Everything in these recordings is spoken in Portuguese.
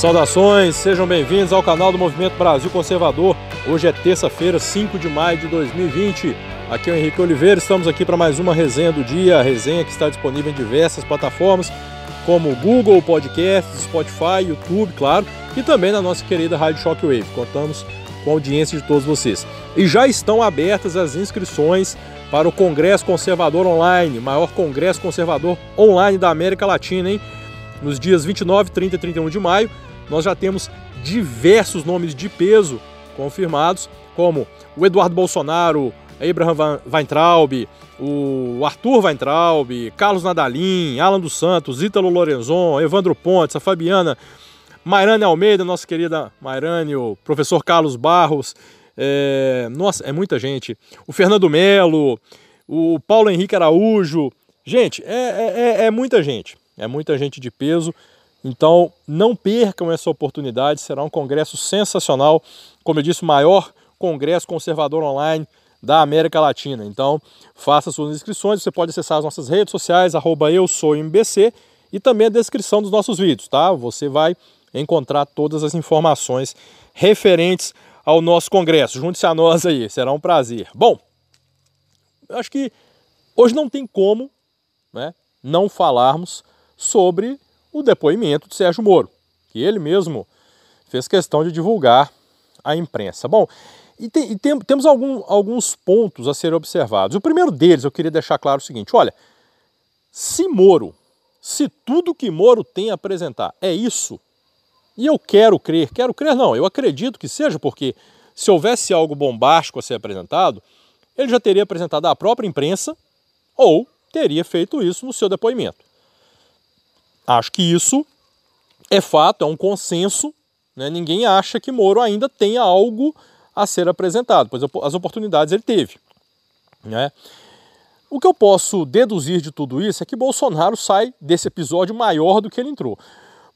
Saudações, sejam bem-vindos ao canal do Movimento Brasil Conservador. Hoje é terça-feira, 5 de maio de 2020. Aqui é o Henrique Oliveira, estamos aqui para mais uma resenha do dia, a resenha que está disponível em diversas plataformas, como Google Podcasts, Spotify, YouTube, claro, e também na nossa querida Rádio Shockwave. Contamos com a audiência de todos vocês. E já estão abertas as inscrições para o Congresso Conservador Online, maior congresso conservador online da América Latina, hein? Nos dias 29, 30 e 31 de maio, nós já temos diversos nomes de peso confirmados, como o Eduardo Bolsonaro, Abraham Weintraub, o Arthur Weintraub, Carlos Nadalim, Alan dos Santos, Ítalo Lorenzon, Evandro Pontes, a Fabiana, Mairane Almeida, nossa querida Mairane, o professor Carlos Barros, é, nossa, é muita gente, o Fernando Melo, o Paulo Henrique Araújo, gente, é, é, é, é muita gente, é muita gente de peso, então, não percam essa oportunidade, será um congresso sensacional, como eu disse, o maior congresso conservador online da América Latina. Então, faça suas inscrições, você pode acessar as nossas redes sociais, arroba eu sou MBC, e também a descrição dos nossos vídeos, tá? Você vai encontrar todas as informações referentes ao nosso congresso. Junte-se a nós aí, será um prazer. Bom, eu acho que hoje não tem como né, não falarmos sobre o depoimento de Sérgio Moro, que ele mesmo fez questão de divulgar à imprensa. Bom, e, tem, e tem, temos algum, alguns pontos a serem observados. O primeiro deles, eu queria deixar claro o seguinte: olha, se Moro, se tudo que Moro tem a apresentar é isso, e eu quero crer, quero crer não, eu acredito que seja, porque se houvesse algo bombástico a ser apresentado, ele já teria apresentado à própria imprensa ou teria feito isso no seu depoimento. Acho que isso é fato, é um consenso. Né? Ninguém acha que Moro ainda tenha algo a ser apresentado, pois as oportunidades ele teve. Né? O que eu posso deduzir de tudo isso é que Bolsonaro sai desse episódio maior do que ele entrou.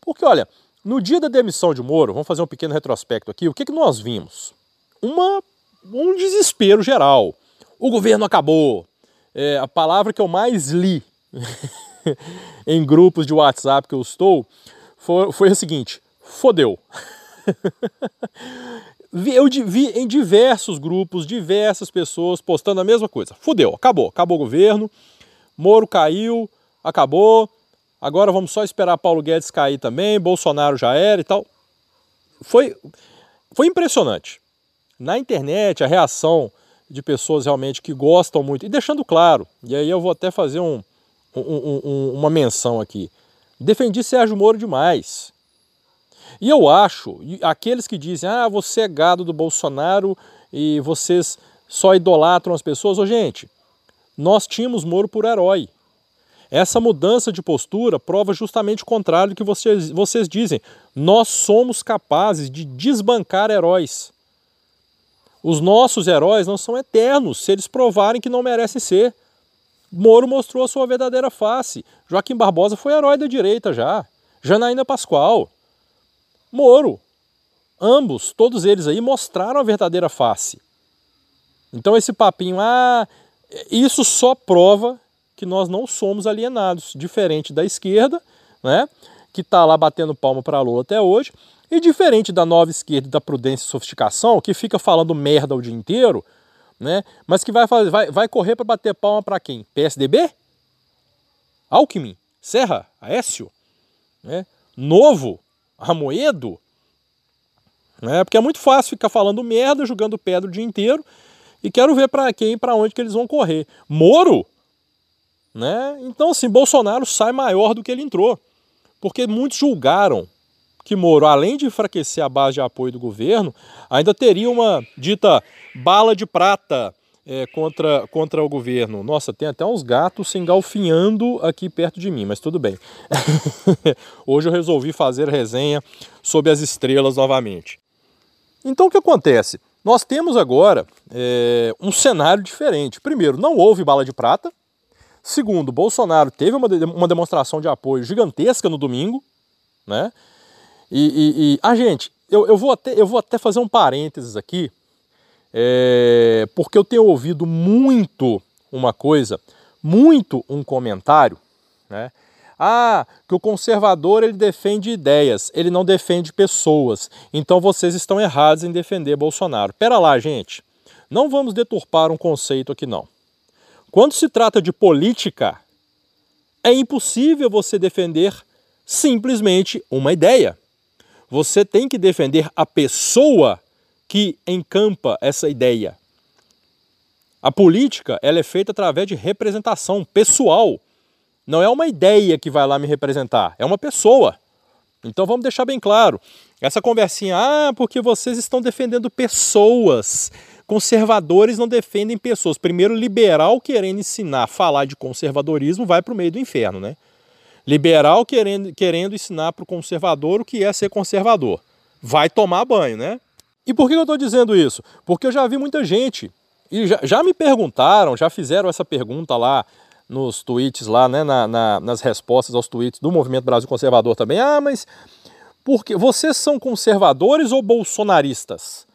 Porque, olha, no dia da demissão de Moro, vamos fazer um pequeno retrospecto aqui, o que, que nós vimos? Uma, um desespero geral. O governo acabou. É, a palavra que eu mais li em grupos de WhatsApp que eu estou foi, a seguinte: fodeu. eu vi em diversos grupos, diversas pessoas postando a mesma coisa. Fudeu, acabou, acabou o governo, Moro caiu, acabou. Agora vamos só esperar Paulo Guedes cair também, Bolsonaro já era e tal. Foi, foi impressionante. Na internet, a reação de pessoas realmente que gostam muito, e deixando claro, e aí eu vou até fazer um, um, um, uma menção aqui. Defendi Sérgio Moro demais. E eu acho, aqueles que dizem, ah, você é gado do Bolsonaro e vocês só idolatram as pessoas, ô gente, nós tínhamos Moro por herói. Essa mudança de postura prova justamente o contrário do que vocês, vocês dizem. Nós somos capazes de desbancar heróis. Os nossos heróis não são eternos se eles provarem que não merecem ser. Moro mostrou a sua verdadeira face. Joaquim Barbosa foi herói da direita já. Janaína Pascoal. Moro. Ambos, todos eles aí mostraram a verdadeira face. Então esse papinho, ah, isso só prova que nós não somos alienados, diferente da esquerda, né, que está lá batendo palma para Lula até hoje, e diferente da nova esquerda e da prudência e sofisticação, que fica falando merda o dia inteiro, né? Mas que vai, fazer, vai, vai correr para bater palma para quem? PSDB? Alckmin? Serra? Aécio? Né? Novo? Amoedo? Né? Porque é muito fácil ficar falando merda, jogando pedra o dia inteiro e quero ver para quem para onde que eles vão correr. Moro? Né? Então, assim, Bolsonaro sai maior do que ele entrou. Porque muitos julgaram que Moro, além de enfraquecer a base de apoio do governo, ainda teria uma dita bala de prata é, contra, contra o governo. Nossa, tem até uns gatos se engalfinhando aqui perto de mim, mas tudo bem. Hoje eu resolvi fazer resenha sobre as estrelas novamente. Então o que acontece? Nós temos agora é, um cenário diferente. Primeiro, não houve bala de prata. Segundo, Bolsonaro teve uma, uma demonstração de apoio gigantesca no domingo, né? E, e, e ah, gente, eu, eu, vou até, eu vou até fazer um parênteses aqui, é, porque eu tenho ouvido muito uma coisa, muito um comentário, né? Ah, que o conservador ele defende ideias, ele não defende pessoas. Então vocês estão errados em defender Bolsonaro. Pera lá, gente. Não vamos deturpar um conceito aqui não. Quando se trata de política, é impossível você defender simplesmente uma ideia. Você tem que defender a pessoa que encampa essa ideia. A política ela é feita através de representação pessoal. Não é uma ideia que vai lá me representar, é uma pessoa. Então vamos deixar bem claro. Essa conversinha, ah, porque vocês estão defendendo pessoas. Conservadores não defendem pessoas. Primeiro, liberal querendo ensinar a falar de conservadorismo vai para o meio do inferno, né? Liberal querendo, querendo ensinar para o conservador o que é ser conservador. Vai tomar banho, né? E por que eu estou dizendo isso? Porque eu já vi muita gente, e já, já me perguntaram, já fizeram essa pergunta lá nos tweets, lá, né, na, na, nas respostas aos tweets do Movimento Brasil Conservador também. Ah, mas porque vocês são conservadores ou bolsonaristas?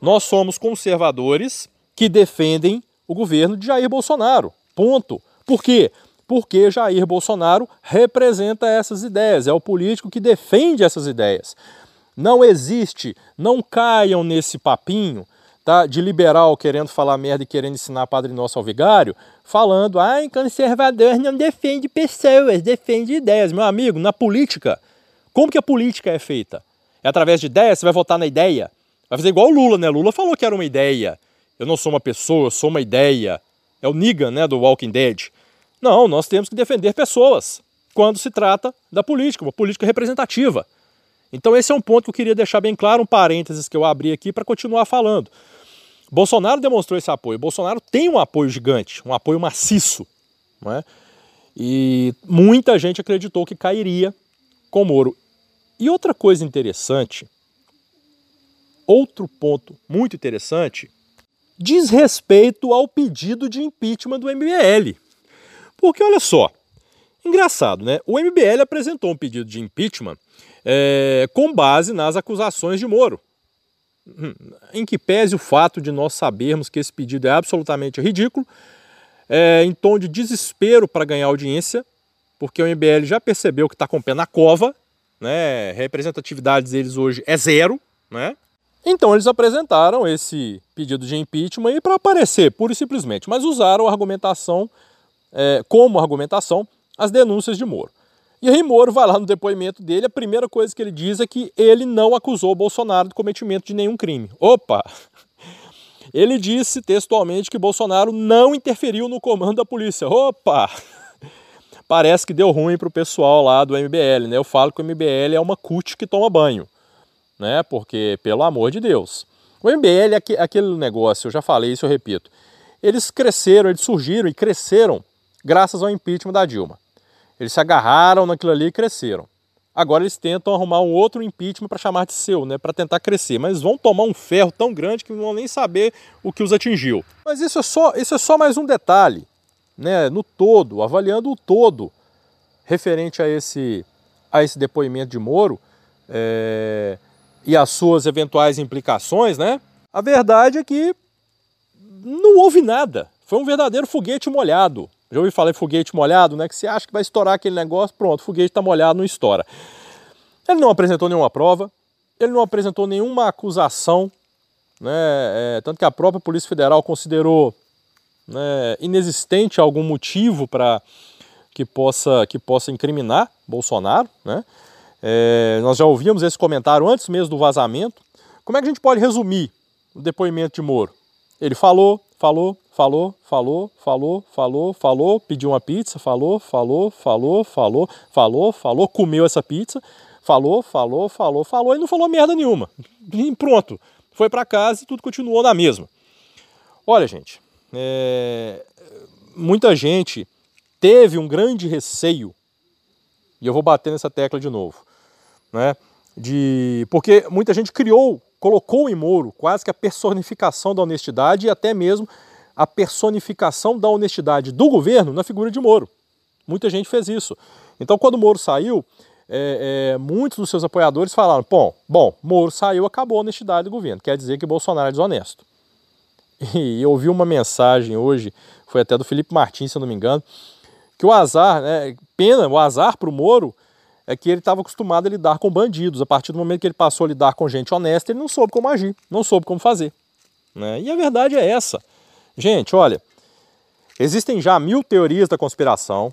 Nós somos conservadores que defendem o governo de Jair Bolsonaro. Ponto. Por quê? Porque Jair Bolsonaro representa essas ideias, é o político que defende essas ideias. Não existe, não caiam nesse papinho tá, de liberal querendo falar merda e querendo ensinar Padre Nosso ao vigário, falando, ah, conservador não defende pessoas, defende ideias. Meu amigo, na política, como que a política é feita? É através de ideias? Você vai votar na ideia? Vai fazer igual o Lula, né? Lula falou que era uma ideia. Eu não sou uma pessoa, eu sou uma ideia. É o Negan, né, do Walking Dead. Não, nós temos que defender pessoas quando se trata da política, uma política representativa. Então esse é um ponto que eu queria deixar bem claro, um parênteses que eu abri aqui para continuar falando. Bolsonaro demonstrou esse apoio. Bolsonaro tem um apoio gigante, um apoio maciço. Não é? E muita gente acreditou que cairia com Moro. E outra coisa interessante outro ponto muito interessante diz respeito ao pedido de impeachment do MBL. Porque olha só, engraçado, né? O MBL apresentou um pedido de impeachment é, com base nas acusações de Moro. Hum, em que pese o fato de nós sabermos que esse pedido é absolutamente ridículo, é, em tom de desespero para ganhar audiência, porque o MBL já percebeu que está com o pé na cova, né? representatividade deles hoje é zero, né? Então eles apresentaram esse pedido de impeachment para aparecer, pura e simplesmente, mas usaram a argumentação, é, como argumentação, as denúncias de Moro. E aí Moro vai lá no depoimento dele, a primeira coisa que ele diz é que ele não acusou Bolsonaro de cometimento de nenhum crime. Opa! Ele disse textualmente que Bolsonaro não interferiu no comando da polícia. Opa! Parece que deu ruim para o pessoal lá do MBL, né? Eu falo que o MBL é uma CUT que toma banho né? Porque, pelo amor de Deus. O MBL é aquele negócio, eu já falei isso, eu repito. Eles cresceram, eles surgiram e cresceram graças ao impeachment da Dilma. Eles se agarraram naquilo ali e cresceram. Agora eles tentam arrumar um outro impeachment para chamar de seu, né, para tentar crescer, mas vão tomar um ferro tão grande que não vão nem saber o que os atingiu. Mas isso é só, isso é só mais um detalhe, né, no todo, avaliando o todo referente a esse a esse depoimento de Moro, é, e as suas eventuais implicações, né? A verdade é que não houve nada. Foi um verdadeiro foguete molhado. Já ouvi falar em foguete molhado, né? Que você acha que vai estourar aquele negócio, pronto, foguete está molhado, não estoura. Ele não apresentou nenhuma prova, ele não apresentou nenhuma acusação, né? É, tanto que a própria Polícia Federal considerou né, inexistente algum motivo para que possa, que possa incriminar Bolsonaro, né? É, nós já ouvíamos esse comentário antes mesmo do vazamento. Como é que a gente pode resumir o depoimento de Moro? Ele falou, falou, falou, falou, falou, falou, falou, pediu uma pizza, falou, falou, falou, falou, falou, falou, comeu essa pizza, falou, falou, falou, falou e não falou merda nenhuma. E pronto, foi para casa e tudo continuou na mesma. Olha, gente, é... muita gente teve um grande receio, e eu vou bater nessa tecla de novo né? De, porque muita gente criou, colocou em Moro quase que a personificação da honestidade e até mesmo a personificação da honestidade do governo na figura de Moro. Muita gente fez isso. Então, quando Moro saiu, é, é, muitos dos seus apoiadores falaram: bom, bom, Moro saiu, acabou a honestidade do governo. Quer dizer que Bolsonaro é desonesto. E eu ouvi uma mensagem hoje, foi até do Felipe Martins, se eu não me engano, que o azar, né, pena, o azar para o Moro é que ele estava acostumado a lidar com bandidos. A partir do momento que ele passou a lidar com gente honesta, ele não soube como agir, não soube como fazer. Né? E a verdade é essa. Gente, olha, existem já mil teorias da conspiração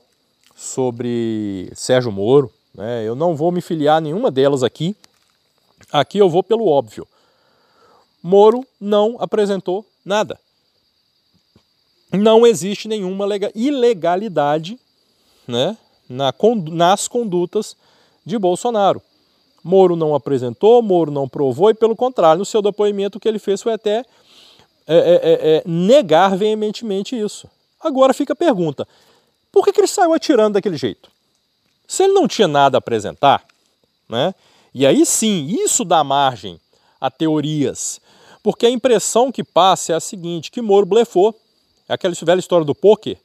sobre Sérgio Moro. Né? Eu não vou me filiar a nenhuma delas aqui. Aqui eu vou pelo óbvio. Moro não apresentou nada. Não existe nenhuma ilegalidade né, na, nas condutas de Bolsonaro. Moro não apresentou, Moro não provou e, pelo contrário, no seu depoimento o que ele fez foi até é, é, é, é, negar veementemente isso. Agora fica a pergunta: por que, que ele saiu atirando daquele jeito? Se ele não tinha nada a apresentar, né? E aí sim, isso dá margem a teorias. Porque a impressão que passa é a seguinte, que Moro blefou. É aquela velha história do poker.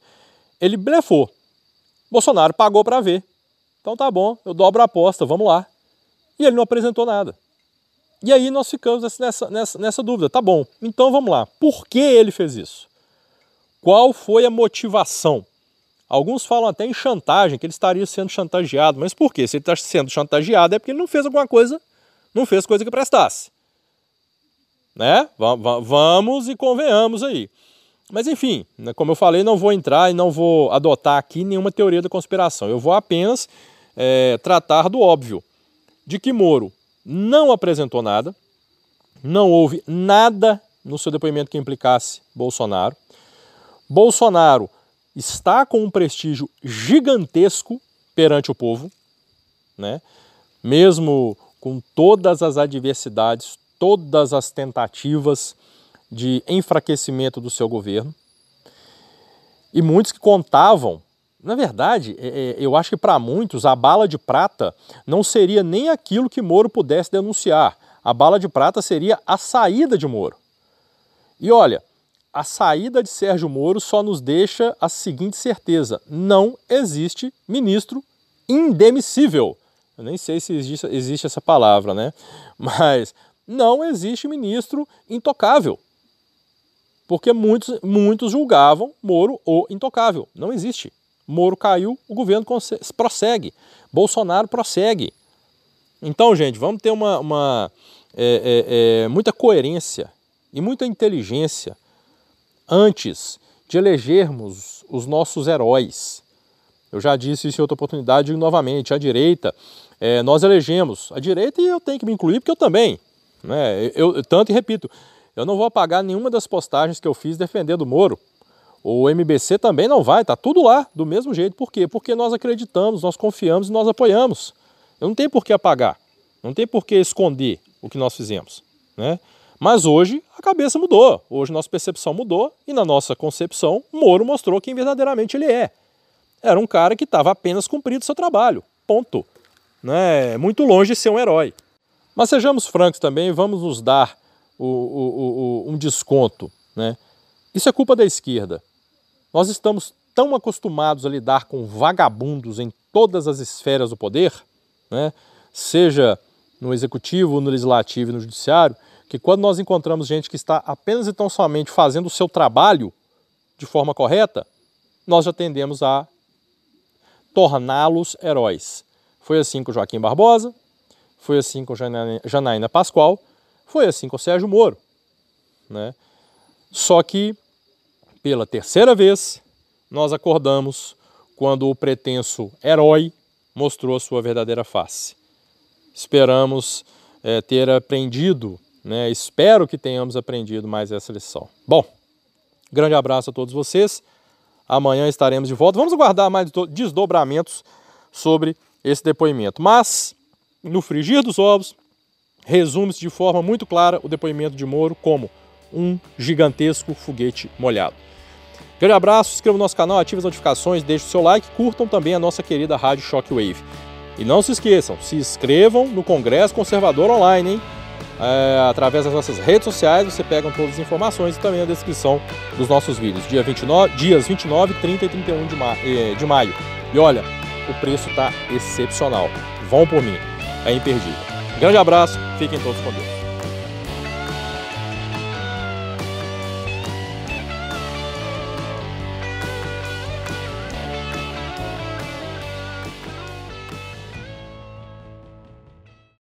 Ele blefou. Bolsonaro pagou para ver. Então tá bom, eu dobro a aposta, vamos lá. E ele não apresentou nada. E aí nós ficamos nessa, nessa, nessa dúvida. Tá bom, então vamos lá. Por que ele fez isso? Qual foi a motivação? Alguns falam até em chantagem, que ele estaria sendo chantageado. Mas por quê? Se ele está sendo chantageado é porque ele não fez alguma coisa, não fez coisa que prestasse. Né? Vamos e convenhamos aí. Mas enfim, né, como eu falei, não vou entrar e não vou adotar aqui nenhuma teoria da conspiração. Eu vou apenas é, tratar do óbvio, de que Moro não apresentou nada, não houve nada no seu depoimento que implicasse Bolsonaro. Bolsonaro está com um prestígio gigantesco perante o povo, né? mesmo com todas as adversidades, todas as tentativas de enfraquecimento do seu governo. E muitos que contavam, na verdade, é, é, eu acho que para muitos a bala de prata não seria nem aquilo que Moro pudesse denunciar. A bala de prata seria a saída de Moro. E olha, a saída de Sérgio Moro só nos deixa a seguinte certeza: não existe ministro indemissível. Eu nem sei se existe, existe essa palavra, né? Mas não existe ministro intocável porque muitos, muitos julgavam Moro o intocável. Não existe. Moro caiu, o governo prossegue. Bolsonaro prossegue. Então, gente, vamos ter uma, uma é, é, é, muita coerência e muita inteligência antes de elegermos os nossos heróis. Eu já disse isso em outra oportunidade novamente. A direita, é, nós elegemos. A direita e eu tenho que me incluir porque eu também. Né? Eu, eu tanto e repito, eu não vou apagar nenhuma das postagens que eu fiz defendendo o Moro. O MBC também não vai, tá tudo lá, do mesmo jeito. Por quê? Porque nós acreditamos, nós confiamos e nós apoiamos. Eu não tenho por que apagar, não tem por que esconder o que nós fizemos. Né? Mas hoje a cabeça mudou, hoje nossa percepção mudou e na nossa concepção, Moro mostrou quem verdadeiramente ele é. Era um cara que estava apenas cumprindo seu trabalho, ponto. Né? Muito longe de ser um herói. Mas sejamos francos também, vamos nos dar o, o, o, um desconto. Né? Isso é culpa da esquerda. Nós estamos tão acostumados a lidar com vagabundos em todas as esferas do poder, né? seja no executivo, no legislativo e no judiciário, que quando nós encontramos gente que está apenas e tão somente fazendo o seu trabalho de forma correta, nós já tendemos a torná-los heróis. Foi assim com Joaquim Barbosa, foi assim com Janaína Pascoal, foi assim com Sérgio Moro. Né? Só que, pela terceira vez, nós acordamos quando o pretenso herói mostrou a sua verdadeira face. Esperamos é, ter aprendido, né? espero que tenhamos aprendido mais essa lição. Bom, grande abraço a todos vocês. Amanhã estaremos de volta. Vamos aguardar mais desdobramentos sobre esse depoimento. Mas, no frigir dos ovos, resume-se de forma muito clara o depoimento de Moro como um gigantesco foguete molhado. Grande abraço, inscreva no nosso canal, ative as notificações, deixe o seu like, curtam também a nossa querida rádio Shockwave. E não se esqueçam, se inscrevam no Congresso Conservador Online, hein? É, através das nossas redes sociais, você pega todas as informações e também a descrição dos nossos vídeos. Dia 29, dias 29, 30 e 31 de, ma eh, de maio. E olha, o preço está excepcional. Vão por mim, é imperdível. Grande abraço, fiquem todos com Deus.